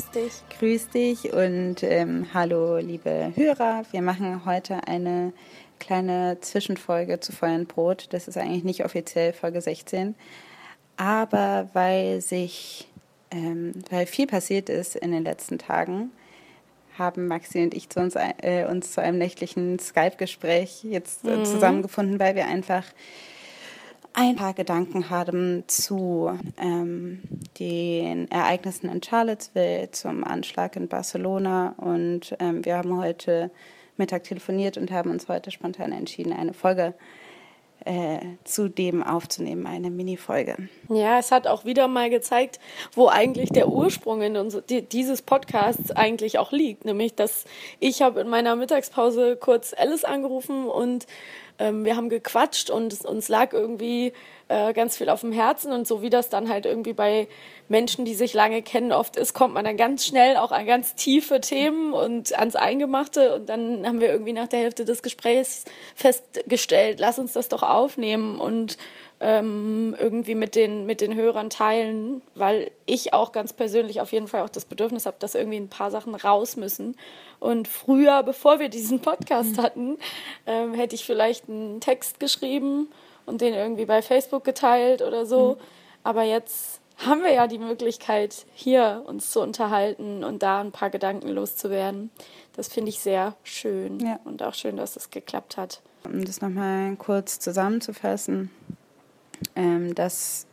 grüß dich. Grüß dich und ähm, hallo liebe Hörer. Wir machen heute eine kleine Zwischenfolge zu Feuer und Brot. Das ist eigentlich nicht offiziell Folge 16. Aber weil sich, ähm, weil viel passiert ist in den letzten Tagen, haben Maxi und ich zu uns, äh, uns zu einem nächtlichen Skype-Gespräch jetzt äh, mhm. zusammengefunden, weil wir einfach ein paar Gedanken haben zu ähm, den Ereignissen in Charlottesville, zum Anschlag in Barcelona. Und ähm, wir haben heute Mittag telefoniert und haben uns heute spontan entschieden, eine Folge äh, zu dem aufzunehmen, eine Mini-Folge. Ja, es hat auch wieder mal gezeigt, wo eigentlich der Ursprung in uns, dieses Podcasts eigentlich auch liegt. Nämlich, dass ich habe in meiner Mittagspause kurz Alice angerufen und ähm, wir haben gequatscht und uns lag irgendwie äh, ganz viel auf dem Herzen und so wie das dann halt irgendwie bei Menschen, die sich lange kennen, oft ist, kommt man dann ganz schnell auch an ganz tiefe Themen und ans Eingemachte und dann haben wir irgendwie nach der Hälfte des Gesprächs festgestellt, lass uns das doch aufnehmen und ähm, irgendwie mit den, mit den Hörern teilen, weil ich auch ganz persönlich auf jeden Fall auch das Bedürfnis habe, dass irgendwie ein paar Sachen raus müssen. Und früher, bevor wir diesen Podcast mhm. hatten, ähm, hätte ich vielleicht einen Text geschrieben und den irgendwie bei Facebook geteilt oder so. Mhm. Aber jetzt haben wir ja die Möglichkeit, hier uns zu unterhalten und da ein paar Gedanken loszuwerden. Das finde ich sehr schön ja. und auch schön, dass es geklappt hat. Um das nochmal kurz zusammenzufassen ähm, das,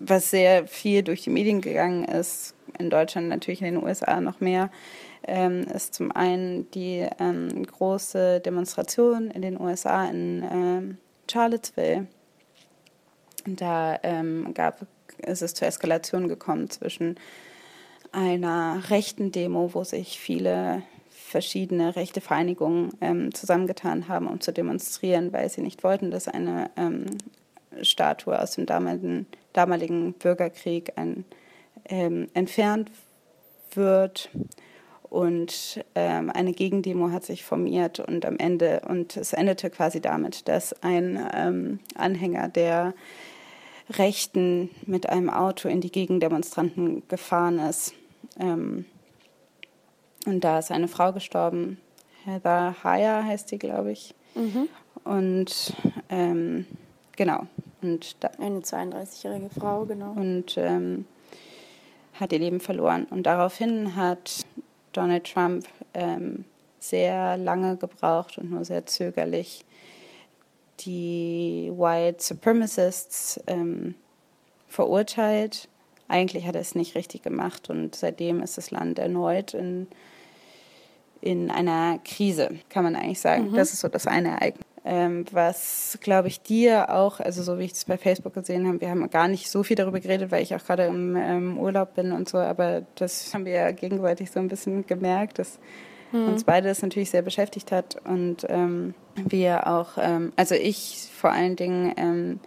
was sehr viel durch die Medien gegangen ist, in Deutschland natürlich in den USA noch mehr, ähm, ist zum einen die ähm, große Demonstration in den USA in ähm, Charlottesville. Da ähm, gab, ist es zur Eskalation gekommen zwischen einer rechten Demo, wo sich viele verschiedene rechte Vereinigungen ähm, zusammengetan haben, um zu demonstrieren, weil sie nicht wollten, dass eine ähm, Statue aus dem damaligen, damaligen Bürgerkrieg ein, ähm, entfernt wird. Und ähm, eine Gegendemo hat sich formiert und am Ende, und es endete quasi damit, dass ein ähm, Anhänger der Rechten mit einem Auto in die Gegendemonstranten gefahren ist. Ähm, und da ist eine Frau gestorben, Heather Heyer heißt die, glaube ich. Mhm. Und ähm, genau, und da, Eine 32-jährige Frau, genau. Und ähm, hat ihr Leben verloren. Und daraufhin hat Donald Trump ähm, sehr lange gebraucht und nur sehr zögerlich die White Supremacists ähm, verurteilt. Eigentlich hat er es nicht richtig gemacht und seitdem ist das Land erneut in, in einer Krise, kann man eigentlich sagen. Mhm. Das ist so das eine Ereignis ähm, was, glaube ich, dir auch, also so wie ich es bei Facebook gesehen habe, wir haben gar nicht so viel darüber geredet, weil ich auch gerade im ähm, Urlaub bin und so, aber das haben wir ja gegenseitig so ein bisschen gemerkt, dass mhm. uns beide das natürlich sehr beschäftigt hat und ähm, wir auch, ähm, also ich vor allen Dingen, ähm,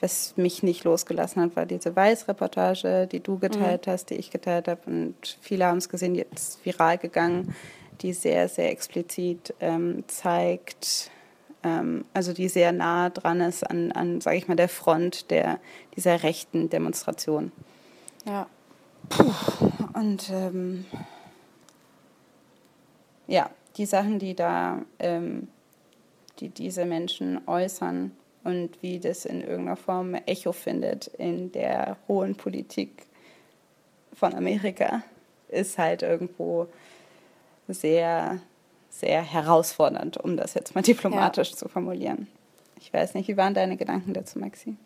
was mich nicht losgelassen hat, war diese Weiß-Reportage, die du geteilt mhm. hast, die ich geteilt habe und viele haben es gesehen, die jetzt viral gegangen, die sehr, sehr explizit ähm, zeigt, ähm, also die sehr nah dran ist an, an sage ich mal, der Front der, dieser rechten Demonstration. Ja. Puh. Und ähm, ja, die Sachen, die da, ähm, die diese Menschen äußern und wie das in irgendeiner Form Echo findet in der hohen Politik von Amerika, ist halt irgendwo sehr sehr herausfordernd, um das jetzt mal diplomatisch ja. zu formulieren. Ich weiß nicht, wie waren deine Gedanken dazu, Maxi?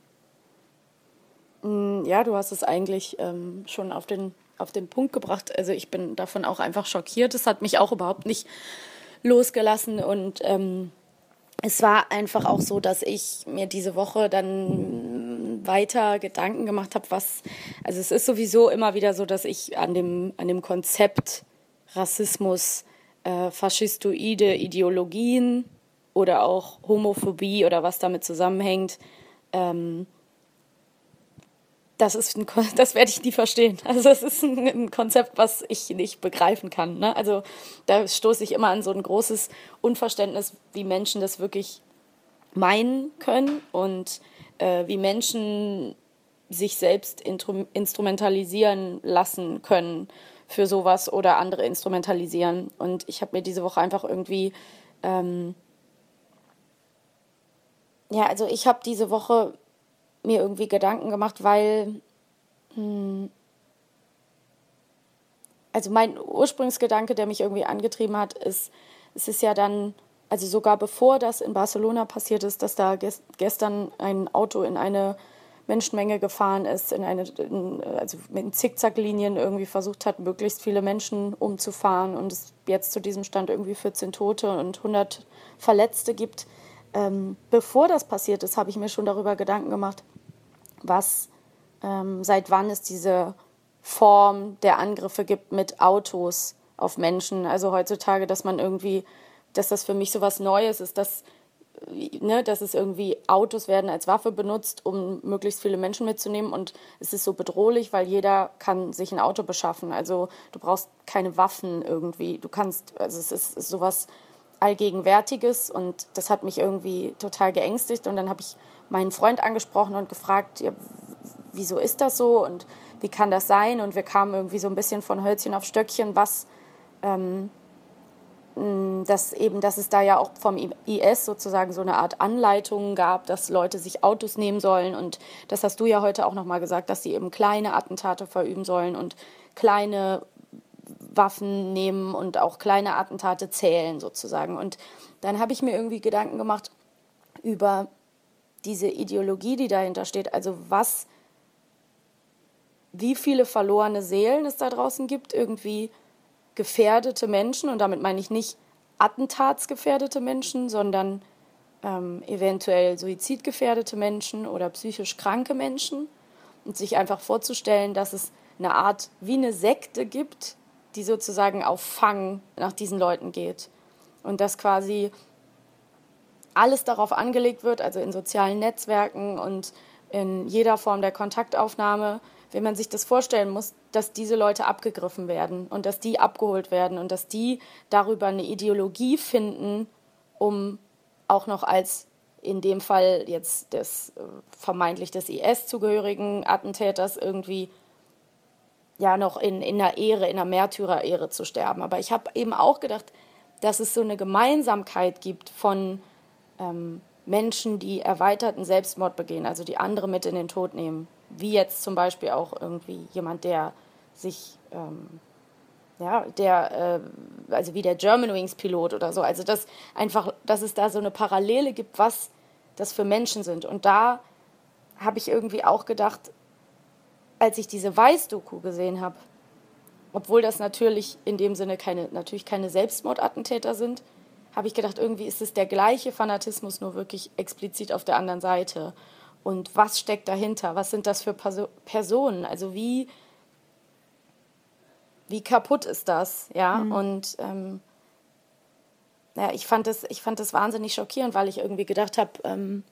Mm, ja, du hast es eigentlich ähm, schon auf den, auf den Punkt gebracht. Also ich bin davon auch einfach schockiert. Es hat mich auch überhaupt nicht losgelassen und ähm, es war einfach auch so, dass ich mir diese Woche dann weiter Gedanken gemacht habe, was, also es ist sowieso immer wieder so, dass ich an dem, an dem Konzept Rassismus äh, faschistoide Ideologien oder auch Homophobie oder was damit zusammenhängt, ähm, das ist ein, das werde ich nie verstehen. Also das ist ein, ein Konzept, was ich nicht begreifen kann. Ne? Also da stoße ich immer an so ein großes Unverständnis, wie Menschen das wirklich meinen können und äh, wie Menschen sich selbst instrumentalisieren lassen können für sowas oder andere instrumentalisieren. Und ich habe mir diese Woche einfach irgendwie, ähm, ja, also ich habe diese Woche mir irgendwie Gedanken gemacht, weil, hm, also mein Ursprungsgedanke, der mich irgendwie angetrieben hat, ist, es ist ja dann, also sogar bevor das in Barcelona passiert ist, dass da gestern ein Auto in eine Menschenmenge gefahren ist, in eine, in, also mit Zickzacklinien irgendwie versucht hat, möglichst viele Menschen umzufahren und es jetzt zu diesem Stand irgendwie 14 Tote und 100 Verletzte gibt. Ähm, bevor das passiert ist, habe ich mir schon darüber Gedanken gemacht, was, ähm, seit wann es diese Form der Angriffe gibt mit Autos auf Menschen. Also heutzutage, dass man irgendwie, dass das für mich so was Neues ist, dass, ne, dass es irgendwie Autos werden als Waffe benutzt, um möglichst viele Menschen mitzunehmen und es ist so bedrohlich, weil jeder kann sich ein Auto beschaffen. Also du brauchst keine Waffen irgendwie. Du kannst, also es ist, sowas Allgegenwärtiges und das hat mich irgendwie total geängstigt und dann habe ich meinen Freund angesprochen und gefragt, ja, wieso ist das so und wie kann das sein? Und wir kamen irgendwie so ein bisschen von Hölzchen auf Stöckchen, was ähm, dass eben, dass es da ja auch vom IS sozusagen so eine Art Anleitung gab, dass Leute sich Autos nehmen sollen und das hast du ja heute auch nochmal gesagt, dass sie eben kleine Attentate verüben sollen und kleine Waffen nehmen und auch kleine Attentate zählen sozusagen. Und dann habe ich mir irgendwie Gedanken gemacht über diese Ideologie, die dahinter steht, also was, wie viele verlorene Seelen es da draußen gibt, irgendwie gefährdete Menschen, und damit meine ich nicht attentatsgefährdete Menschen, sondern ähm, eventuell suizidgefährdete Menschen oder psychisch kranke Menschen und sich einfach vorzustellen, dass es eine Art wie eine Sekte gibt, die sozusagen auf Fang nach diesen Leuten geht. Und dass quasi alles darauf angelegt wird, also in sozialen Netzwerken und in jeder Form der Kontaktaufnahme, wenn man sich das vorstellen muss, dass diese Leute abgegriffen werden und dass die abgeholt werden und dass die darüber eine Ideologie finden, um auch noch als in dem Fall jetzt des äh, vermeintlich des IS-zugehörigen Attentäters irgendwie ja noch in, in einer Ehre, in einer Märtyrer-Ehre zu sterben. Aber ich habe eben auch gedacht, dass es so eine Gemeinsamkeit gibt von ähm, Menschen, die erweiterten Selbstmord begehen, also die andere mit in den Tod nehmen. Wie jetzt zum Beispiel auch irgendwie jemand, der sich, ähm, ja, der, äh, also wie der Germanwings-Pilot oder so. Also dass einfach, dass es da so eine Parallele gibt, was das für Menschen sind. Und da habe ich irgendwie auch gedacht, als ich diese Weiß-Doku gesehen habe, obwohl das natürlich in dem Sinne keine, natürlich keine Selbstmordattentäter sind, habe ich gedacht, irgendwie ist es der gleiche Fanatismus, nur wirklich explizit auf der anderen Seite. Und was steckt dahinter? Was sind das für Perso Personen? Also wie, wie kaputt ist das? Ja, mhm. und ähm, ja, ich fand das, ich fand das wahnsinnig schockierend, weil ich irgendwie gedacht habe, ähm,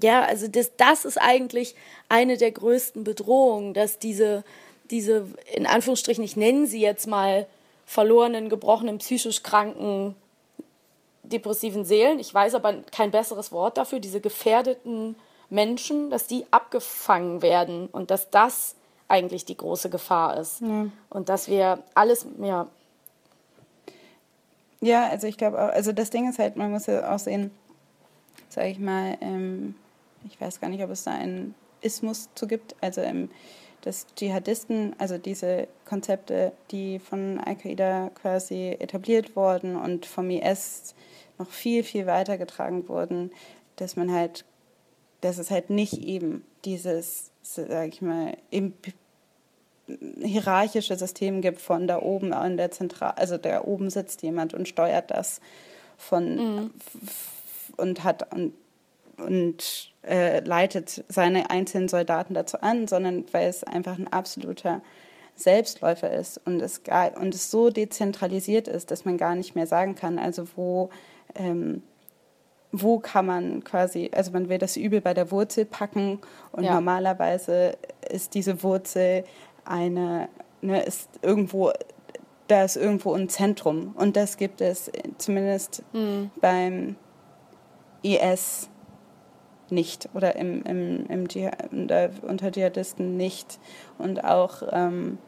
ja, also das, das ist eigentlich eine der größten Bedrohungen, dass diese, diese, in Anführungsstrichen, ich nenne sie jetzt mal verlorenen, gebrochenen, psychisch kranken, depressiven Seelen, ich weiß aber kein besseres Wort dafür, diese gefährdeten Menschen, dass die abgefangen werden und dass das eigentlich die große Gefahr ist. Ja. Und dass wir alles, ja. Ja, also ich glaube auch, also das Ding ist halt, man muss ja auch sehen, sage ich mal, ähm, ich weiß gar nicht, ob es da einen Ismus zu gibt, also ähm, dass Dschihadisten, also diese Konzepte, die von Al-Qaida quasi etabliert wurden und vom IS noch viel, viel weiter getragen wurden, dass man halt, dass es halt nicht eben dieses, sag ich mal, hierarchische System gibt von da oben an der Zentral, also da oben sitzt jemand und steuert das von mhm. und hat und und äh, leitet seine einzelnen Soldaten dazu an, sondern weil es einfach ein absoluter Selbstläufer ist und es, gar, und es so dezentralisiert ist, dass man gar nicht mehr sagen kann, also wo, ähm, wo kann man quasi, also man will das Übel bei der Wurzel packen und ja. normalerweise ist diese Wurzel eine, ne, ist irgendwo, da ist irgendwo ein Zentrum und das gibt es zumindest mhm. beim IS nicht oder im, im, im unter Dschihadisten nicht und auch ähm,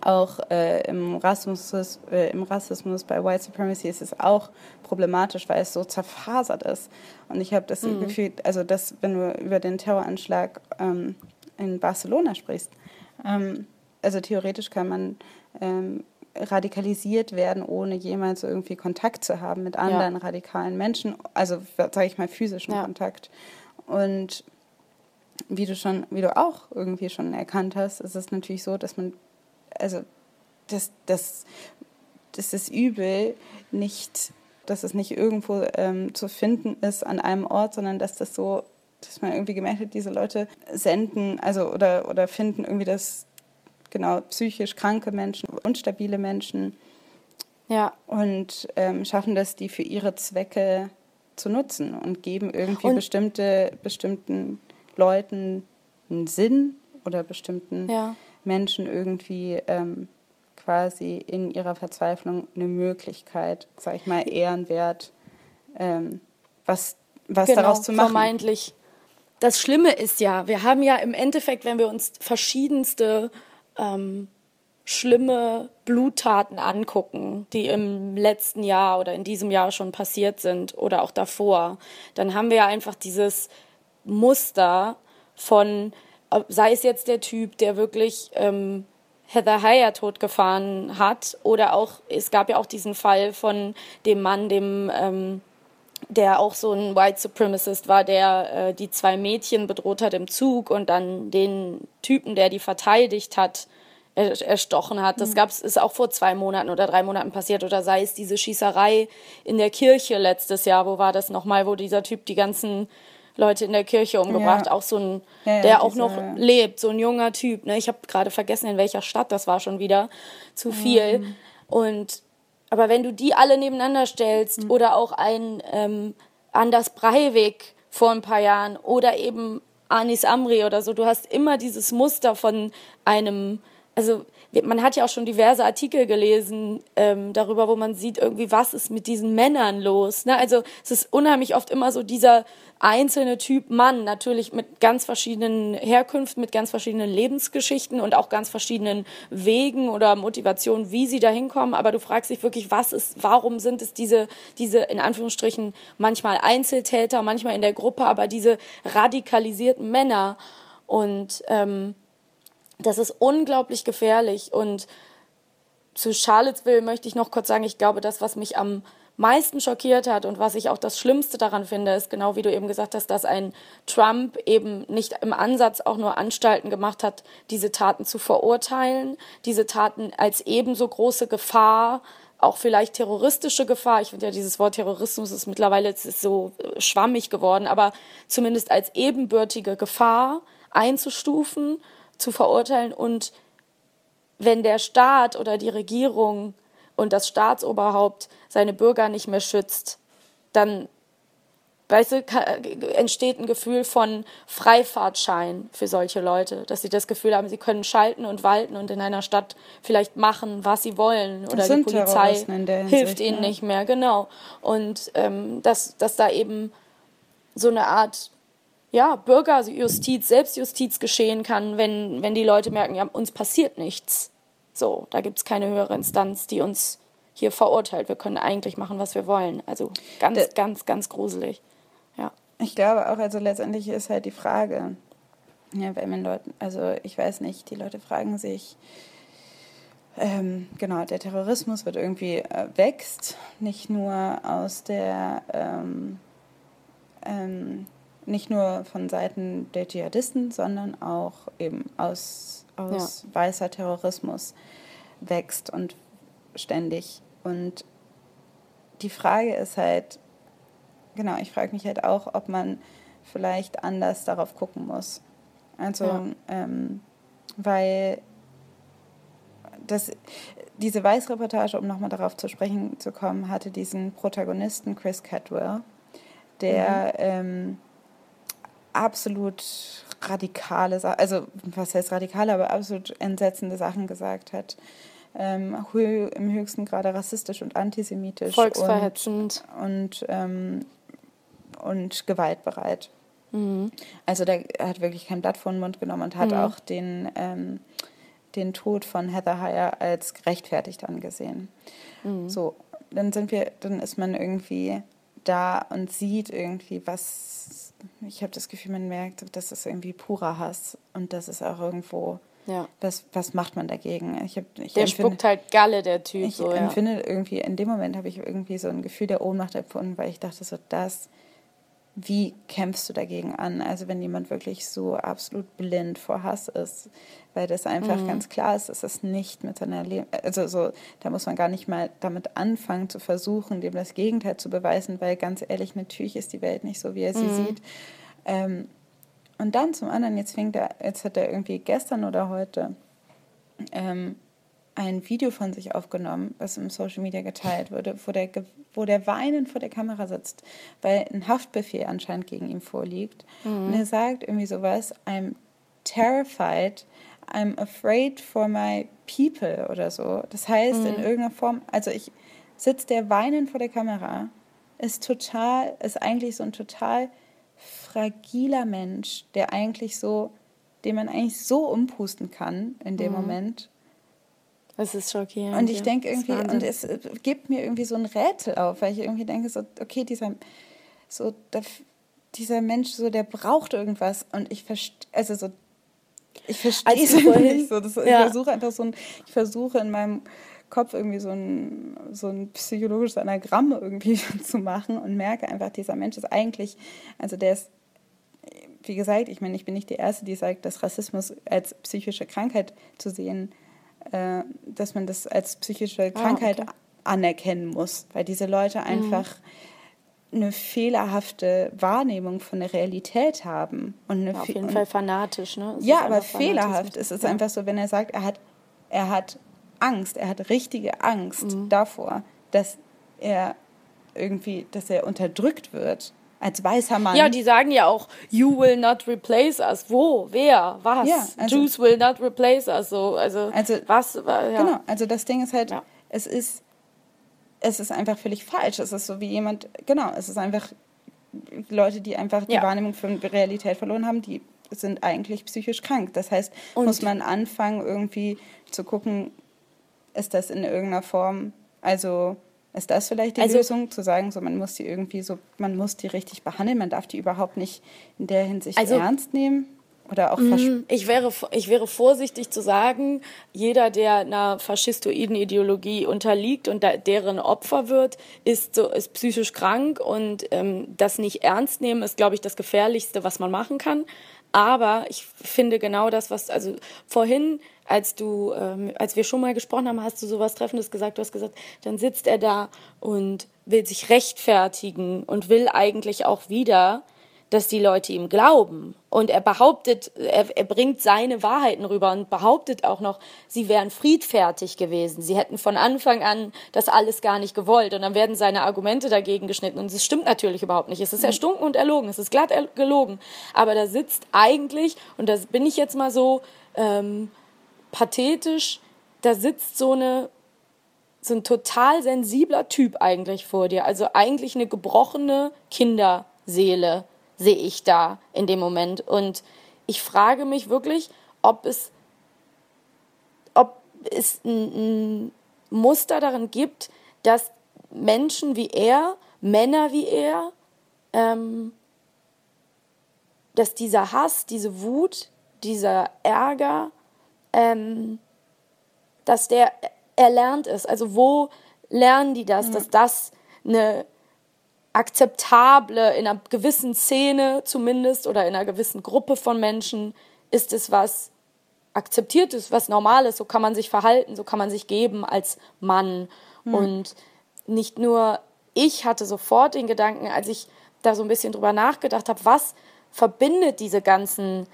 auch äh, im, Rassismus, äh, im Rassismus bei White Supremacy ist es auch problematisch, weil es so zerfasert ist. Und ich habe das mhm. Gefühl, also dass, wenn du über den Terroranschlag ähm, in Barcelona sprichst, ähm, also theoretisch kann man ähm, radikalisiert werden, ohne jemals irgendwie Kontakt zu haben mit anderen ja. radikalen Menschen, also sage ich mal physischen ja. Kontakt. Und wie du schon, wie du auch irgendwie schon erkannt hast, ist es natürlich so, dass man also dass, dass das Übel nicht, dass es nicht irgendwo ähm, zu finden ist an einem Ort, sondern dass das so, dass man irgendwie gemerkt hat, diese Leute senden, also oder, oder finden irgendwie das, genau, psychisch kranke Menschen, unstabile Menschen. Ja. Und ähm, schaffen das, die für ihre Zwecke zu nutzen und geben irgendwie und bestimmte, bestimmten Leuten einen Sinn oder bestimmten ja. Menschen irgendwie ähm, quasi in ihrer Verzweiflung eine Möglichkeit, sag ich mal, ehrenwert, ähm, was, was genau, daraus zu machen. Vermeintlich. Das Schlimme ist ja, wir haben ja im Endeffekt, wenn wir uns verschiedenste ähm, schlimme Bluttaten angucken, die im letzten Jahr oder in diesem Jahr schon passiert sind oder auch davor, dann haben wir ja einfach dieses Muster von sei es jetzt der Typ, der wirklich ähm, Heather Heyer totgefahren hat, oder auch, es gab ja auch diesen Fall von dem Mann, dem, ähm, der auch so ein White Supremacist war, der äh, die zwei Mädchen bedroht hat im Zug und dann den Typen, der die verteidigt hat, erstochen hat. Das mhm. gab's, ist auch vor zwei Monaten oder drei Monaten passiert. Oder sei es diese Schießerei in der Kirche letztes Jahr, wo war das nochmal, wo dieser Typ die ganzen Leute in der Kirche umgebracht, ja. auch so ein, ja, ja, der auch noch lebt, so ein junger Typ. Ne? Ich habe gerade vergessen, in welcher Stadt das war schon wieder zu viel. Mhm. Und aber wenn du die alle nebeneinander stellst mhm. oder auch ein ähm, Anders Breivik vor ein paar Jahren oder eben Anis Amri oder so, du hast immer dieses Muster von einem, also man hat ja auch schon diverse Artikel gelesen ähm, darüber, wo man sieht irgendwie, was ist mit diesen Männern los. Ne? Also es ist unheimlich oft immer so dieser einzelne Typ Mann, natürlich mit ganz verschiedenen Herkünften, mit ganz verschiedenen Lebensgeschichten und auch ganz verschiedenen Wegen oder Motivationen, wie sie da hinkommen. Aber du fragst dich wirklich, was ist, warum sind es diese, diese in Anführungsstrichen manchmal Einzeltäter, manchmal in der Gruppe, aber diese radikalisierten Männer und ähm, das ist unglaublich gefährlich. Und zu Charlottesville möchte ich noch kurz sagen, ich glaube, das, was mich am meisten schockiert hat und was ich auch das Schlimmste daran finde, ist genau wie du eben gesagt hast, dass ein Trump eben nicht im Ansatz auch nur Anstalten gemacht hat, diese Taten zu verurteilen, diese Taten als ebenso große Gefahr, auch vielleicht terroristische Gefahr. Ich finde ja, dieses Wort Terrorismus ist mittlerweile ist so schwammig geworden, aber zumindest als ebenbürtige Gefahr einzustufen zu verurteilen und wenn der Staat oder die Regierung und das Staatsoberhaupt seine Bürger nicht mehr schützt, dann weißt du, entsteht ein Gefühl von Freifahrtschein für solche Leute, dass sie das Gefühl haben, sie können schalten und walten und in einer Stadt vielleicht machen, was sie wollen oder die Polizei hilft ihnen ja. nicht mehr, genau. Und ähm, dass, dass da eben so eine Art ja, Bürgerjustiz, Selbstjustiz geschehen kann, wenn, wenn die Leute merken, ja, uns passiert nichts. So, da gibt es keine höhere Instanz, die uns hier verurteilt. Wir können eigentlich machen, was wir wollen. Also ganz, De ganz, ganz gruselig. Ja. Ich glaube auch, also letztendlich ist halt die Frage, ja, wenn man Leuten, also ich weiß nicht, die Leute fragen sich, ähm, genau, der Terrorismus wird irgendwie äh, wächst, nicht nur aus der ähm, ähm, nicht nur von Seiten der Dschihadisten, sondern auch eben aus, aus ja. weißer Terrorismus wächst und ständig. Und die Frage ist halt, genau, ich frage mich halt auch, ob man vielleicht anders darauf gucken muss. Also, ja. ähm, weil das, diese Weiß-Reportage, um nochmal darauf zu sprechen zu kommen, hatte diesen Protagonisten Chris Cadwell, der mhm. ähm, absolut radikale, also was heißt radikale, aber absolut entsetzende Sachen gesagt hat. Ähm, im höchsten Grade rassistisch und antisemitisch. Volksverhetzend. Und, und, ähm, und gewaltbereit. Mhm. Also der hat wirklich kein Blatt vor den Mund genommen und hat mhm. auch den, ähm, den Tod von Heather Heyer als gerechtfertigt angesehen. Mhm. So, dann sind wir, dann ist man irgendwie da und sieht irgendwie, was ich habe das Gefühl, man merkt, das ist irgendwie purer Hass und das ist auch irgendwo. Ja. Was, was macht man dagegen? Ich hab, ich der empfinde, spuckt halt Galle, der Typ. Ich so, empfinde ja. irgendwie, in dem Moment habe ich irgendwie so ein Gefühl der Ohnmacht empfunden, weil ich dachte, so das wie kämpfst du dagegen an? Also wenn jemand wirklich so absolut blind vor Hass ist, weil das einfach mhm. ganz klar ist, dass es nicht mit seiner Leben, also so, da muss man gar nicht mal damit anfangen zu versuchen, dem das Gegenteil zu beweisen, weil ganz ehrlich, natürlich ist die Welt nicht so, wie er sie mhm. sieht. Ähm, und dann zum anderen, jetzt fängt er, jetzt hat er irgendwie gestern oder heute ähm, ein Video von sich aufgenommen, was im Social Media geteilt wurde, wo der, wo der weinend vor der Kamera sitzt, weil ein Haftbefehl anscheinend gegen ihn vorliegt. Mhm. Und er sagt irgendwie sowas, I'm terrified, I'm afraid for my people oder so. Das heißt, mhm. in irgendeiner Form, also ich sitze der weinend vor der Kamera, ist total, ist eigentlich so ein total fragiler Mensch, der eigentlich so, den man eigentlich so umpusten kann in dem mhm. Moment es ist schockierend. Und ich denke irgendwie, und es gibt mir irgendwie so ein Rätsel auf, weil ich irgendwie denke, so, okay, dieser, so, der, dieser Mensch, so, der braucht irgendwas und ich verstehe, also so, ich verstehe es nicht so. Das, ja. Ich versuche einfach so ein, ich versuche in meinem Kopf irgendwie so ein, so ein psychologisches Anagramm irgendwie zu machen und merke einfach, dieser Mensch ist eigentlich, also der ist, wie gesagt, ich meine, ich bin nicht die Erste, die sagt, dass Rassismus als psychische Krankheit zu sehen ist äh, dass man das als psychische Krankheit ah, okay. anerkennen muss, weil diese Leute mhm. einfach mhm. eine fehlerhafte Wahrnehmung von der Realität haben. Und eine ja, auf jeden Fall fanatisch, ne? Es ja, aber fehlerhaft. Es ist ja. einfach so, wenn er sagt, er hat, er hat Angst, er hat richtige Angst mhm. davor, dass er irgendwie, dass er unterdrückt wird als weißer Mann. Ja, die sagen ja auch, you will not replace us. Wo? Wer? Was? Ja, also, Jews will not replace us. So, also, also was? Ja. Genau, also das Ding ist halt, ja. es ist, es ist einfach völlig falsch. Es ist so wie jemand, genau, es ist einfach Leute, die einfach die ja. Wahrnehmung von Realität verloren haben, die sind eigentlich psychisch krank. Das heißt, Und muss man anfangen, irgendwie zu gucken, ist das in irgendeiner Form, also ist das vielleicht die also, Lösung, zu sagen, so man muss die irgendwie so, man muss die richtig behandeln, man darf die überhaupt nicht in der Hinsicht also, ernst nehmen? Oder auch mm, ich wäre, ich wäre vorsichtig zu sagen, jeder, der einer faschistoiden Ideologie unterliegt und da, deren Opfer wird, ist, so, ist psychisch krank und ähm, das nicht ernst nehmen, ist, glaube ich, das Gefährlichste, was man machen kann. Aber ich finde genau das, was, also vorhin als du, ähm, als wir schon mal gesprochen haben, hast du sowas Treffendes gesagt. Du hast gesagt, dann sitzt er da und will sich rechtfertigen und will eigentlich auch wieder, dass die Leute ihm glauben. Und er behauptet, er, er bringt seine Wahrheiten rüber und behauptet auch noch, sie wären friedfertig gewesen. Sie hätten von Anfang an das alles gar nicht gewollt. Und dann werden seine Argumente dagegen geschnitten. Und es stimmt natürlich überhaupt nicht. Es ist erstunken und erlogen. Es ist glatt gelogen. Aber da sitzt eigentlich, und das bin ich jetzt mal so, ähm, pathetisch, da sitzt so eine so ein total sensibler Typ eigentlich vor dir. Also eigentlich eine gebrochene Kinderseele sehe ich da in dem Moment. Und ich frage mich wirklich, ob es, ob es ein, ein Muster darin gibt, dass Menschen wie er, Männer wie er, ähm, dass dieser Hass, diese Wut, dieser Ärger, ähm, dass der erlernt ist. Also wo lernen die das, mhm. dass das eine akzeptable, in einer gewissen Szene zumindest oder in einer gewissen Gruppe von Menschen ist es was akzeptiert ist, was normal ist, so kann man sich verhalten, so kann man sich geben als Mann. Mhm. Und nicht nur ich hatte sofort den Gedanken, als ich da so ein bisschen drüber nachgedacht habe, was verbindet diese ganzen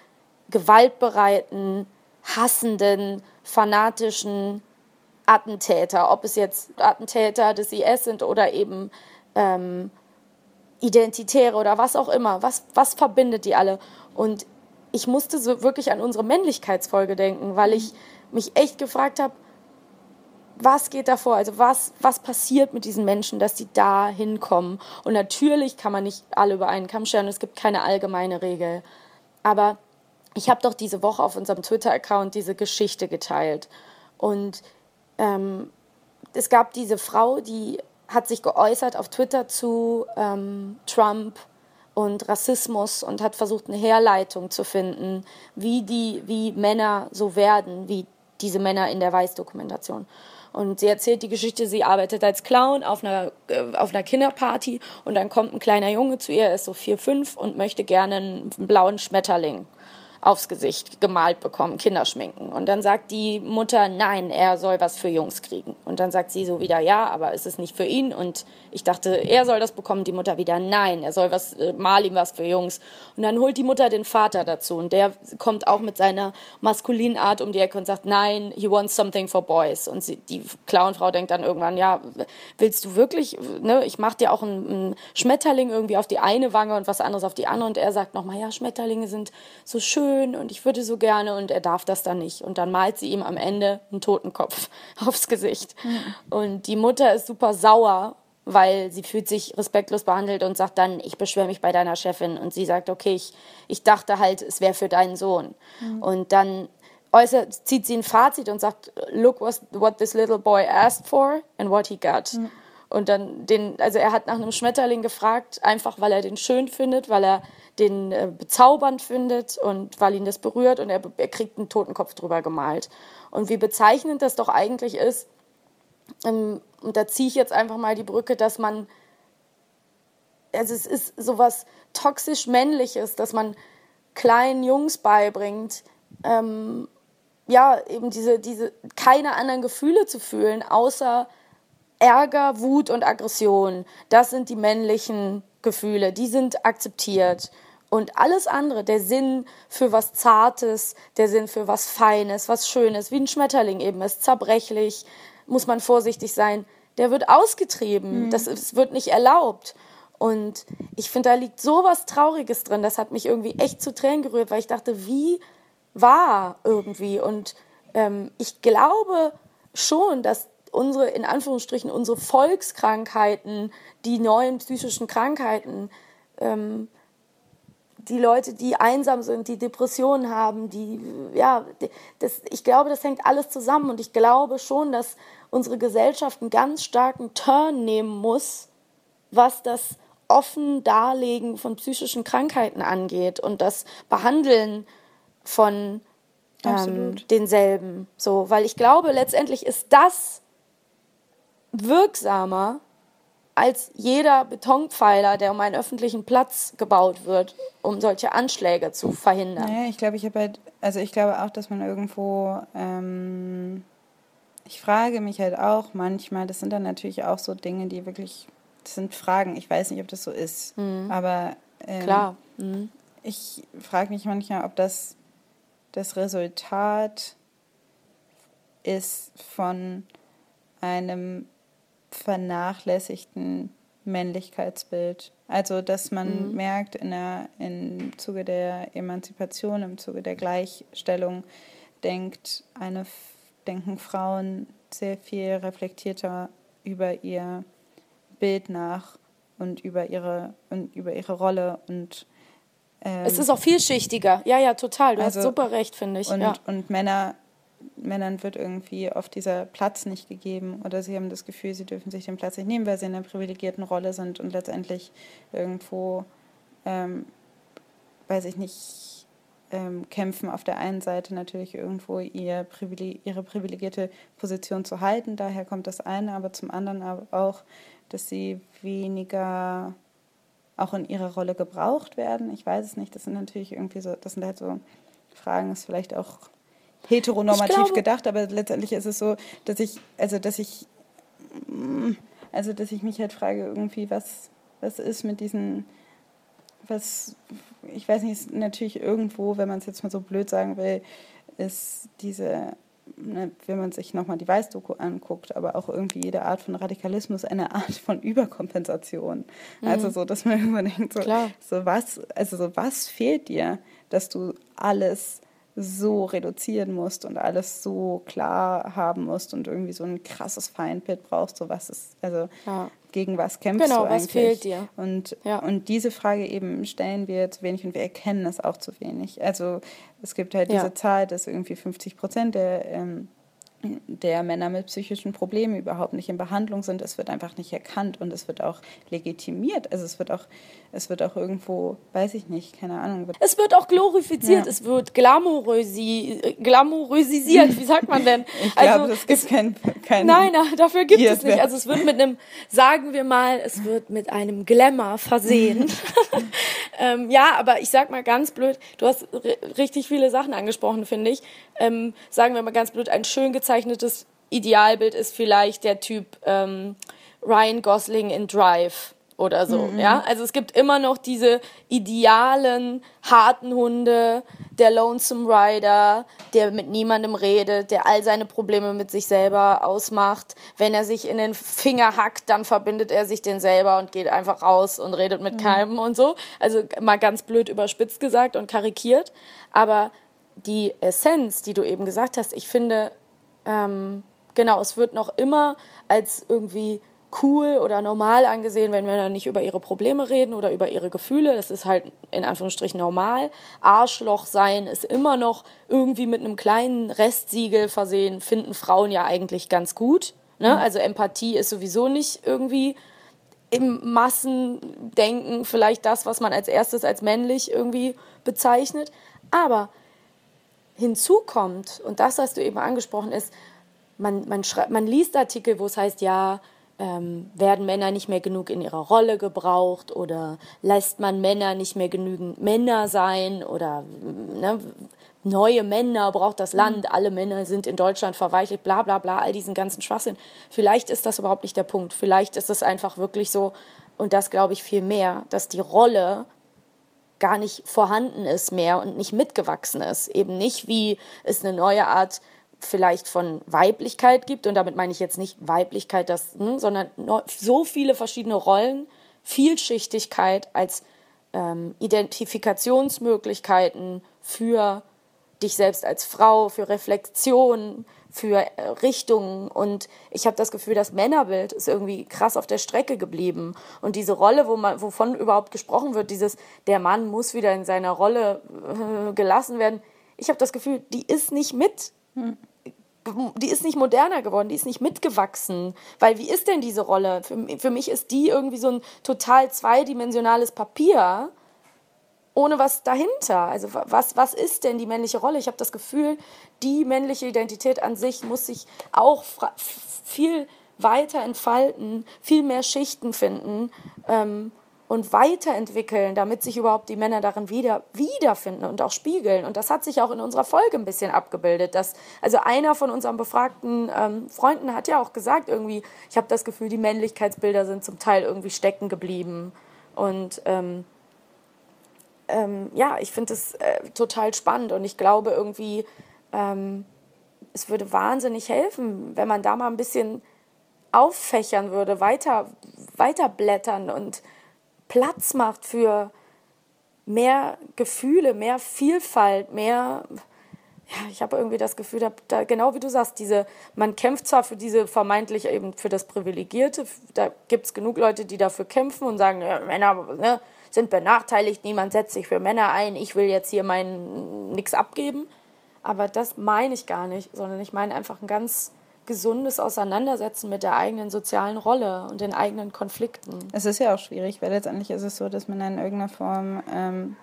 gewaltbereiten, hassenden, fanatischen Attentäter, ob es jetzt Attentäter des IS sind oder eben ähm, Identitäre oder was auch immer. Was, was verbindet die alle? Und ich musste so wirklich an unsere Männlichkeitsfolge denken, weil ich mich echt gefragt habe, was geht da vor? Also was, was passiert mit diesen Menschen, dass sie da hinkommen? Und natürlich kann man nicht alle über einen Kamm scheren, es gibt keine allgemeine Regel. Aber ich habe doch diese Woche auf unserem Twitter-Account diese Geschichte geteilt. Und ähm, es gab diese Frau, die hat sich geäußert auf Twitter zu ähm, Trump und Rassismus und hat versucht, eine Herleitung zu finden, wie, die, wie Männer so werden, wie diese Männer in der Weiß-Dokumentation. Und sie erzählt die Geschichte, sie arbeitet als Clown auf einer, äh, auf einer Kinderparty und dann kommt ein kleiner Junge zu ihr, er ist so vier, fünf und möchte gerne einen blauen Schmetterling aufs Gesicht gemalt bekommen, Kinderschminken. Und dann sagt die Mutter, nein, er soll was für Jungs kriegen. Und dann sagt sie so wieder, ja, aber es ist nicht für ihn. Und ich dachte, er soll das bekommen. Die Mutter wieder, nein, er soll was, äh, mal ihm was für Jungs. Und dann holt die Mutter den Vater dazu. Und der kommt auch mit seiner maskulinen Art um die Ecke und sagt, nein, he wants something for boys. Und sie, die Clownfrau denkt dann irgendwann, ja, willst du wirklich, ne, ich mach dir auch einen, Schmetterling irgendwie auf die eine Wange und was anderes auf die andere. Und er sagt nochmal, ja, Schmetterlinge sind so schön schön und ich würde so gerne und er darf das dann nicht. Und dann malt sie ihm am Ende einen Totenkopf aufs Gesicht. Mhm. Und die Mutter ist super sauer, weil sie fühlt sich respektlos behandelt und sagt dann, ich beschwere mich bei deiner Chefin. Und sie sagt, okay, ich, ich dachte halt, es wäre für deinen Sohn. Mhm. Und dann äußert, zieht sie ein Fazit und sagt, look what, what this little boy asked for and what he got. Mhm. Und dann den, also er hat nach einem Schmetterling gefragt, einfach weil er den schön findet, weil er den äh, bezaubernd findet und weil ihn das berührt und er, er kriegt einen Totenkopf drüber gemalt. Und wie bezeichnend das doch eigentlich ist, ähm, und da ziehe ich jetzt einfach mal die Brücke, dass man, also es ist sowas toxisch männliches, dass man kleinen Jungs beibringt, ähm, ja, eben diese, diese, keine anderen Gefühle zu fühlen, außer Ärger, Wut und Aggression, das sind die männlichen Gefühle, die sind akzeptiert. Und alles andere, der Sinn für was Zartes, der Sinn für was Feines, was Schönes, wie ein Schmetterling eben ist, zerbrechlich, muss man vorsichtig sein, der wird ausgetrieben, mhm. das, das wird nicht erlaubt. Und ich finde, da liegt so was Trauriges drin, das hat mich irgendwie echt zu Tränen gerührt, weil ich dachte, wie war irgendwie. Und ähm, ich glaube schon, dass unsere, in Anführungsstrichen, unsere Volkskrankheiten, die neuen psychischen Krankheiten, ähm, die Leute, die einsam sind, die Depressionen haben, die, ja, das, ich glaube, das hängt alles zusammen und ich glaube schon, dass unsere Gesellschaft einen ganz starken Turn nehmen muss, was das offen Darlegen von psychischen Krankheiten angeht und das Behandeln von ähm, denselben. So, weil ich glaube, letztendlich ist das wirksamer als jeder Betonpfeiler, der um einen öffentlichen Platz gebaut wird, um solche Anschläge zu verhindern. Naja, ich glaube, ich habe halt, also ich glaube auch, dass man irgendwo, ähm, ich frage mich halt auch manchmal, das sind dann natürlich auch so Dinge, die wirklich, das sind Fragen, ich weiß nicht, ob das so ist, mhm. aber ähm, klar. Mhm. Ich frage mich manchmal, ob das das Resultat ist von einem vernachlässigten Männlichkeitsbild. Also, dass man mhm. merkt, in der, im Zuge der Emanzipation, im Zuge der Gleichstellung, denkt eine, denken Frauen sehr viel reflektierter über ihr Bild nach und über ihre, und über ihre Rolle und ähm, es ist auch vielschichtiger. Ja, ja, total. Du also, hast super recht, finde ich. Und, ja. und Männer Männern wird irgendwie oft dieser Platz nicht gegeben oder sie haben das Gefühl, sie dürfen sich den Platz nicht nehmen, weil sie in einer privilegierten Rolle sind und letztendlich irgendwo, ähm, weiß ich nicht, ähm, kämpfen auf der einen Seite natürlich irgendwo ihr Privileg ihre privilegierte Position zu halten. Daher kommt das eine, aber zum anderen auch, dass sie weniger auch in ihrer Rolle gebraucht werden. Ich weiß es nicht. Das sind natürlich irgendwie so, das sind halt so Fragen, ist vielleicht auch heteronormativ glaube, gedacht, aber letztendlich ist es so, dass ich, also dass ich, mm, also dass ich mich halt frage, irgendwie, was, was ist mit diesen, was, ich weiß nicht, natürlich irgendwo, wenn man es jetzt mal so blöd sagen will, ist diese ne, wenn man sich nochmal die Weißdoku anguckt, aber auch irgendwie jede Art von Radikalismus eine Art von Überkompensation. Mhm. Also so, dass man irgendwann denkt, so, so was, also so was fehlt dir, dass du alles so reduzieren musst und alles so klar haben musst und irgendwie so ein krasses Feindbild brauchst, so was ist, also ja. gegen was kämpfst genau, du eigentlich? Genau, was fehlt dir? Und, ja. und diese Frage eben stellen wir zu wenig und wir erkennen es auch zu wenig. Also es gibt halt ja. diese Zahl, dass irgendwie 50 Prozent der ähm, der Männer mit psychischen Problemen überhaupt nicht in Behandlung sind. Es wird einfach nicht erkannt und es wird auch legitimiert. Also es wird auch, es wird auch irgendwo, weiß ich nicht, keine Ahnung. Es wird auch glorifiziert, ja. es wird glamourösi, glamourösisiert, wie sagt man denn? ich glaube, also, es gibt kein, kein Nein, dafür gibt es nicht. Also es wird mit einem, sagen wir mal, es wird mit einem Glamour versehen. ähm, ja, aber ich sag mal ganz blöd, du hast richtig viele Sachen angesprochen, finde ich. Ähm, sagen wir mal ganz blöd, ein schön gezeichnetes gezeichnetes Idealbild ist vielleicht der Typ ähm, Ryan Gosling in Drive oder so, mhm. ja. Also es gibt immer noch diese idealen, harten Hunde, der Lonesome Rider, der mit niemandem redet, der all seine Probleme mit sich selber ausmacht. Wenn er sich in den Finger hackt, dann verbindet er sich den selber und geht einfach raus und redet mit mhm. keinem und so. Also mal ganz blöd überspitzt gesagt und karikiert. Aber die Essenz, die du eben gesagt hast, ich finde, ähm, genau, es wird noch immer als irgendwie cool oder normal angesehen, wenn Männer nicht über ihre Probleme reden oder über ihre Gefühle. Das ist halt in Anführungsstrichen normal. Arschloch sein ist immer noch irgendwie mit einem kleinen Restsiegel versehen, finden Frauen ja eigentlich ganz gut. Ne? Mhm. Also Empathie ist sowieso nicht irgendwie im Massendenken vielleicht das, was man als erstes als männlich irgendwie bezeichnet. Aber hinzu kommt, und das hast du eben angesprochen, ist, man, man, man liest Artikel, wo es heißt, ja, ähm, werden Männer nicht mehr genug in ihrer Rolle gebraucht oder lässt man Männer nicht mehr genügend Männer sein oder ne, neue Männer braucht das Land, mhm. alle Männer sind in Deutschland verweichelt, bla bla bla, all diesen ganzen Schwachsinn. Vielleicht ist das überhaupt nicht der Punkt. Vielleicht ist es einfach wirklich so, und das glaube ich viel mehr, dass die Rolle gar nicht vorhanden ist mehr und nicht mitgewachsen ist. Eben nicht, wie es eine neue Art vielleicht von Weiblichkeit gibt, und damit meine ich jetzt nicht Weiblichkeit, das, hm, sondern so viele verschiedene Rollen, Vielschichtigkeit als ähm, Identifikationsmöglichkeiten für dich selbst als Frau, für Reflexion, für äh, Richtungen. Und ich habe das Gefühl, das Männerbild ist irgendwie krass auf der Strecke geblieben. Und diese Rolle, wo man, wovon überhaupt gesprochen wird, dieses, der Mann muss wieder in seiner Rolle äh, gelassen werden, ich habe das Gefühl, die ist nicht mit. Hm. Die ist nicht moderner geworden, die ist nicht mitgewachsen. Weil wie ist denn diese Rolle? Für, für mich ist die irgendwie so ein total zweidimensionales Papier, ohne was dahinter. Also was, was ist denn die männliche Rolle? Ich habe das Gefühl, die männliche Identität an sich muss sich auch viel weiter entfalten, viel mehr Schichten finden ähm, und weiterentwickeln, damit sich überhaupt die Männer darin wieder wiederfinden und auch spiegeln. Und das hat sich auch in unserer Folge ein bisschen abgebildet. Dass, also einer von unseren befragten ähm, Freunden hat ja auch gesagt, irgendwie, ich habe das Gefühl, die Männlichkeitsbilder sind zum Teil irgendwie stecken geblieben. Und ähm, ähm, ja, ich finde es äh, total spannend und ich glaube irgendwie, ähm, es würde wahnsinnig helfen, wenn man da mal ein bisschen auffächern würde, weiter, weiter blättern und Platz macht für mehr Gefühle, mehr Vielfalt, mehr, ja, ich habe irgendwie das Gefühl, da, da, genau wie du sagst, diese, man kämpft zwar für diese vermeintlich eben für das Privilegierte, da gibt es genug Leute, die dafür kämpfen und sagen, ja, Männer, ne, sind benachteiligt, niemand setzt sich für Männer ein, ich will jetzt hier mein nichts abgeben. Aber das meine ich gar nicht, sondern ich meine einfach ein ganz gesundes Auseinandersetzen mit der eigenen sozialen Rolle und den eigenen Konflikten. Es ist ja auch schwierig, weil letztendlich ist es so, dass man in irgendeiner Form, ähm,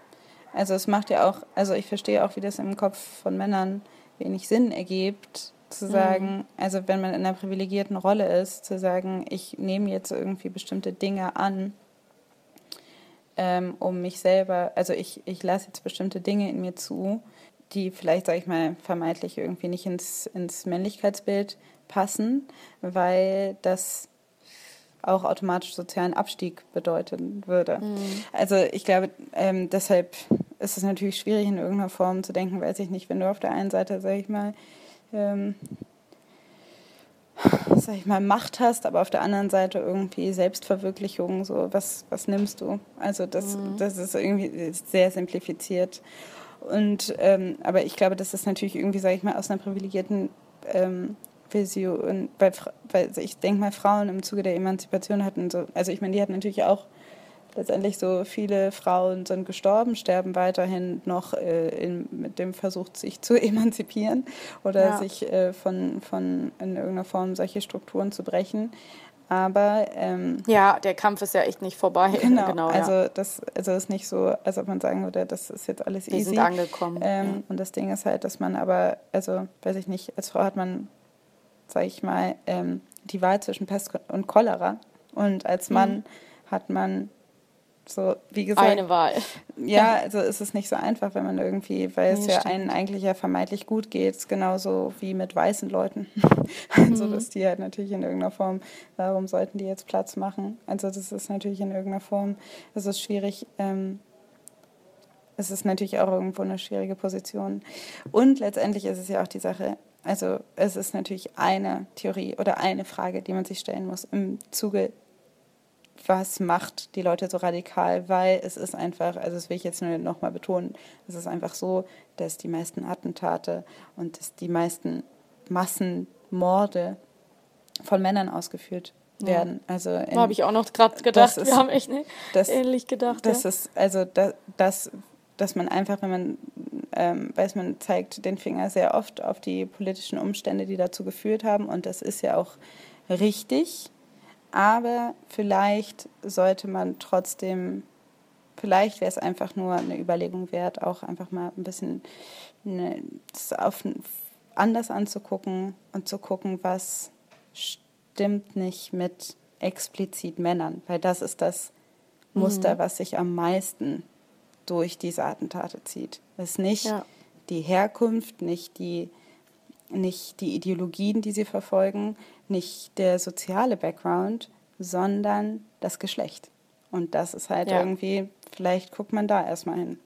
also es macht ja auch, also ich verstehe auch, wie das im Kopf von Männern wenig Sinn ergibt, zu mhm. sagen, mhm. also wenn man in einer privilegierten Rolle ist, zu sagen, ich nehme jetzt irgendwie bestimmte Dinge an ähm, um mich selber, also ich, ich lasse jetzt bestimmte Dinge in mir zu, die vielleicht, sage ich mal, vermeintlich irgendwie nicht ins, ins Männlichkeitsbild passen, weil das auch automatisch sozialen Abstieg bedeuten würde. Mhm. Also ich glaube, ähm, deshalb ist es natürlich schwierig in irgendeiner Form zu denken, weiß ich nicht, wenn du auf der einen Seite, sage ich mal, ähm, sag ich mal, Macht hast, aber auf der anderen Seite irgendwie Selbstverwirklichung, so was, was nimmst du? Also das, mhm. das ist irgendwie sehr simplifiziert. Und ähm, aber ich glaube, das ist natürlich irgendwie, sage ich mal, aus einer privilegierten ähm, Vision, weil, weil ich denke mal, Frauen im Zuge der Emanzipation hatten so, also ich meine, die hatten natürlich auch letztendlich so viele Frauen sind gestorben, sterben weiterhin noch äh, in, mit dem Versuch, sich zu emanzipieren oder ja. sich äh, von, von in irgendeiner Form solche Strukturen zu brechen. Aber ähm, ja, der Kampf ist ja echt nicht vorbei. Genau, genau also ja. das also ist nicht so, als ob man sagen würde, das ist jetzt alles easy. Wir sind angekommen. Ähm, ja. Und das Ding ist halt, dass man aber, also weiß ich nicht, als Frau hat man, sage ich mal, ähm, die Wahl zwischen Pest und Cholera. Und als Mann mhm. hat man so, wie gesagt. Eine Wahl. Ja, also ist es nicht so einfach, wenn man irgendwie, weil es nee, ja einen eigentlich ja vermeintlich gut geht, genauso wie mit weißen Leuten. also, mhm. dass die halt natürlich in irgendeiner Form, warum sollten die jetzt Platz machen? Also, das ist natürlich in irgendeiner Form, es ist schwierig, ähm, es ist natürlich auch irgendwo eine schwierige Position. Und letztendlich ist es ja auch die Sache, also es ist natürlich eine Theorie oder eine Frage, die man sich stellen muss im Zuge was macht die Leute so radikal, weil es ist einfach, also das will ich jetzt nur nochmal betonen, es ist einfach so, dass die meisten Attentate und dass die meisten Massenmorde von Männern ausgeführt werden. Ja. Also habe ich auch noch gerade gedacht. Ist, Wir haben echt nicht das, ähnlich gedacht. Das ja. ist also das, das, dass man einfach, wenn man ähm, weiß, man zeigt den Finger sehr oft auf die politischen Umstände, die dazu geführt haben, und das ist ja auch richtig. Aber vielleicht sollte man trotzdem, vielleicht wäre es einfach nur eine Überlegung wert, auch einfach mal ein bisschen eine, das auf, anders anzugucken und zu gucken, was stimmt nicht mit explizit Männern, weil das ist das Muster, mhm. was sich am meisten durch diese Attentate zieht. Es ist nicht ja. die Herkunft, nicht die, nicht die Ideologien, die sie verfolgen, nicht der soziale Background, sondern das Geschlecht. Und das ist halt ja. irgendwie, vielleicht guckt man da erstmal hin.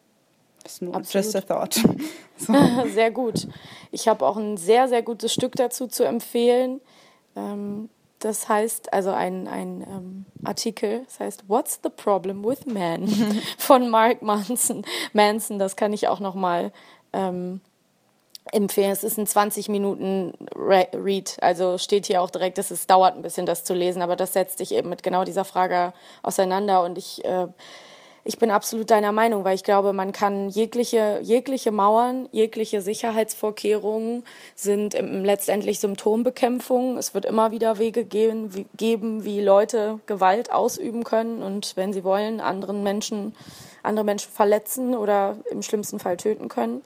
Ist nur Absolut. just a thought. so. Sehr gut. Ich habe auch ein sehr, sehr gutes Stück dazu zu empfehlen. Ähm, das heißt, also ein, ein ähm, Artikel, das heißt What's the Problem with Men von Mark Manson. Manson, das kann ich auch nochmal ähm, empfehlen. Es ist ein 20 Minuten Read, also steht hier auch direkt, dass es dauert ein bisschen, das zu lesen, aber das setzt sich eben mit genau dieser Frage auseinander und ich, äh, ich bin absolut deiner Meinung, weil ich glaube, man kann jegliche, jegliche Mauern, jegliche Sicherheitsvorkehrungen sind letztendlich Symptombekämpfung. Es wird immer wieder Wege geben, wie, geben, wie Leute Gewalt ausüben können und wenn sie wollen, anderen Menschen, andere Menschen verletzen oder im schlimmsten Fall töten können.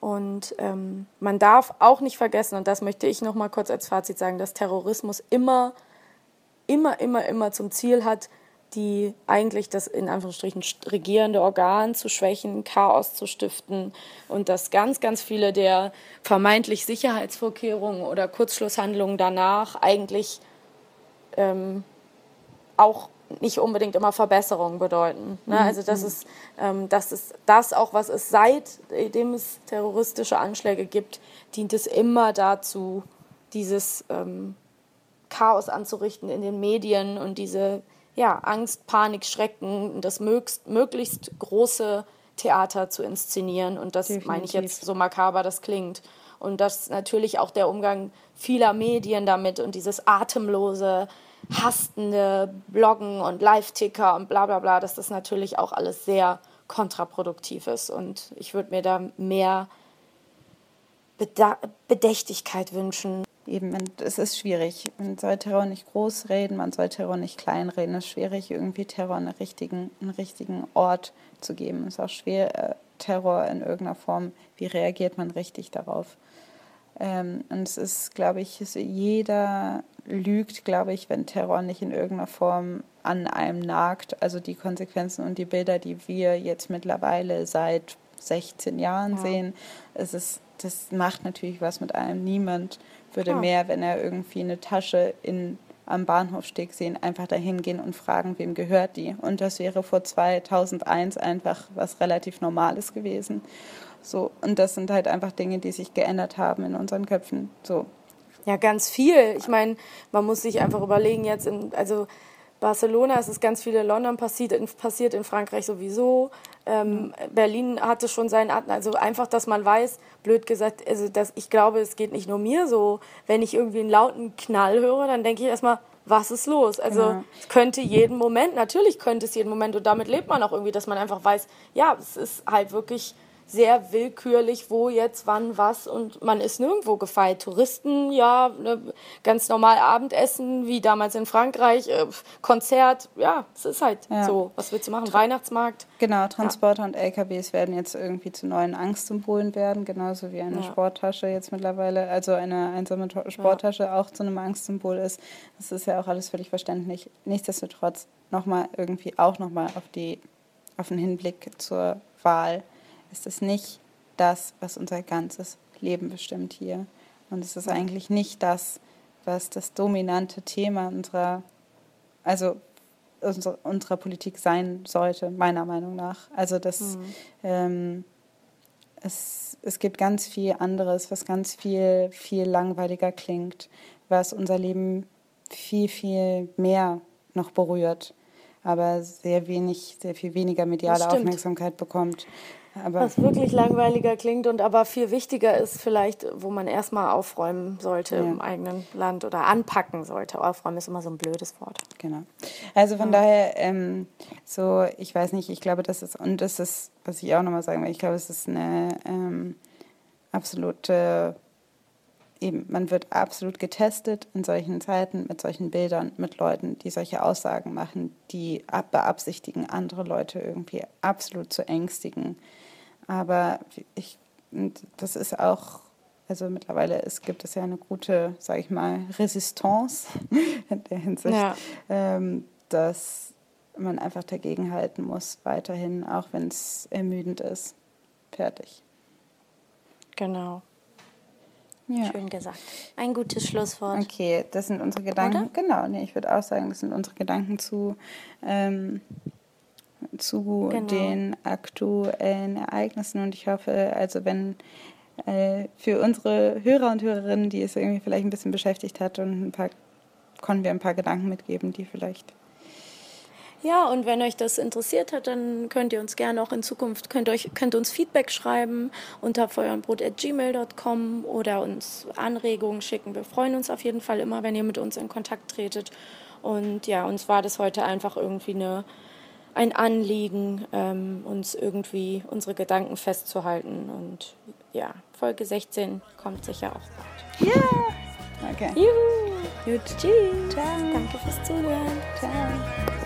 Und ähm, man darf auch nicht vergessen, und das möchte ich noch mal kurz als Fazit sagen, dass Terrorismus immer, immer, immer, immer zum Ziel hat, die eigentlich das in Anführungsstrichen regierende Organ zu schwächen, Chaos zu stiften und dass ganz, ganz viele der vermeintlich Sicherheitsvorkehrungen oder Kurzschlusshandlungen danach eigentlich ähm, auch nicht unbedingt immer Verbesserungen bedeuten. Ne? Also das mhm. ist, ähm, das ist das auch, was es seitdem es terroristische Anschläge gibt, dient es immer dazu, dieses ähm, Chaos anzurichten in den Medien und diese ja, Angst, Panik, Schrecken, das möglichst, möglichst große Theater zu inszenieren. Und das Definitiv. meine ich jetzt so makaber, das klingt. Und das natürlich auch der Umgang vieler Medien damit und dieses atemlose hastende Bloggen und Live-Ticker und bla bla bla, dass das natürlich auch alles sehr kontraproduktiv ist. Und ich würde mir da mehr Beda Bedächtigkeit wünschen. Eben, es ist schwierig. Man soll Terror nicht groß reden, man soll Terror nicht klein reden. Es ist schwierig, irgendwie Terror einen richtigen, einen richtigen Ort zu geben. Es ist auch schwer, äh, Terror in irgendeiner Form, wie reagiert man richtig darauf. Ähm, und es ist, glaube ich, jeder lügt, glaube ich, wenn Terror nicht in irgendeiner Form an einem nagt. Also die Konsequenzen und die Bilder, die wir jetzt mittlerweile seit 16 Jahren ja. sehen, es ist, das macht natürlich was mit einem. Niemand würde ja. mehr, wenn er irgendwie eine Tasche in, am Bahnhofsteg sehen, einfach dahin gehen und fragen, wem gehört die. Und das wäre vor 2001 einfach was relativ Normales gewesen. So, und das sind halt einfach Dinge, die sich geändert haben in unseren Köpfen. So. Ja, ganz viel. Ich meine, man muss sich einfach überlegen, jetzt in, also Barcelona ist es ganz viel in London passiert, in, passiert in Frankreich sowieso. Ähm, Berlin hatte schon seinen Atem, also einfach, dass man weiß, blöd gesagt, also dass ich glaube, es geht nicht nur mir so. Wenn ich irgendwie einen lauten Knall höre, dann denke ich erstmal, was ist los? Also genau. es könnte jeden Moment, natürlich könnte es jeden Moment und damit lebt man auch irgendwie, dass man einfach weiß, ja, es ist halt wirklich sehr willkürlich, wo jetzt, wann, was und man ist nirgendwo gefeit. Touristen, ja, ne, ganz normal Abendessen, wie damals in Frankreich, äh, Konzert, ja, es ist halt ja. so. Was willst du machen? Weihnachtsmarkt. Genau, Transporter ja. und LKWs werden jetzt irgendwie zu neuen Angstsymbolen werden, genauso wie eine ja. Sporttasche jetzt mittlerweile, also eine einsame Sporttasche auch zu einem Angstsymbol ist. Das ist ja auch alles völlig verständlich. Nichtsdestotrotz nochmal irgendwie auch nochmal auf die auf den Hinblick zur Wahl ist es nicht das, was unser ganzes Leben bestimmt hier. Und es ist eigentlich nicht das, was das dominante Thema unserer, also unserer, unserer Politik sein sollte, meiner Meinung nach. Also das, mhm. ähm, es, es gibt ganz viel anderes, was ganz viel, viel langweiliger klingt, was unser Leben viel, viel mehr noch berührt, aber sehr wenig, sehr viel weniger mediale Aufmerksamkeit bekommt. Aber was wirklich langweiliger klingt und aber viel wichtiger ist vielleicht, wo man erstmal aufräumen sollte ja. im eigenen Land oder anpacken sollte. Aufräumen ist immer so ein blödes Wort. Genau. Also von ja. daher, ähm, so, ich weiß nicht, ich glaube, das ist, und das ist, was ich auch nochmal sagen will, ich glaube, es ist eine ähm, absolute, eben, man wird absolut getestet in solchen Zeiten mit solchen Bildern, mit Leuten, die solche Aussagen machen, die beabsichtigen, andere Leute irgendwie absolut zu ängstigen aber ich, das ist auch, also mittlerweile es gibt es ja eine gute, sage ich mal, Resistance in der Hinsicht, ja. ähm, dass man einfach dagegenhalten muss, weiterhin, auch wenn es ermüdend ist. Fertig. Genau. Ja. Schön gesagt. Ein gutes Schlusswort. Okay, das sind unsere Gedanken. Oder? Genau, nee, ich würde auch sagen, das sind unsere Gedanken zu ähm, zu genau. den aktuellen Ereignissen. Und ich hoffe, also wenn äh, für unsere Hörer und Hörerinnen, die es irgendwie vielleicht ein bisschen beschäftigt hat und ein paar, konnten wir ein paar Gedanken mitgeben, die vielleicht ja, und wenn euch das interessiert hat, dann könnt ihr uns gerne auch in Zukunft, könnt, euch, könnt uns Feedback schreiben unter feuernbrot.gmail.com oder uns Anregungen schicken. Wir freuen uns auf jeden Fall immer, wenn ihr mit uns in Kontakt tretet. Und ja, uns war das heute einfach irgendwie eine ein Anliegen, ähm, uns irgendwie unsere Gedanken festzuhalten. Und ja, Folge 16 kommt sicher auch bald. Ja! Yeah. Okay. Juhu. Gut. Tschüss. Ciao. Danke fürs Zuhören. Ciao.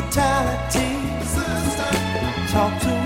brutality. Talk to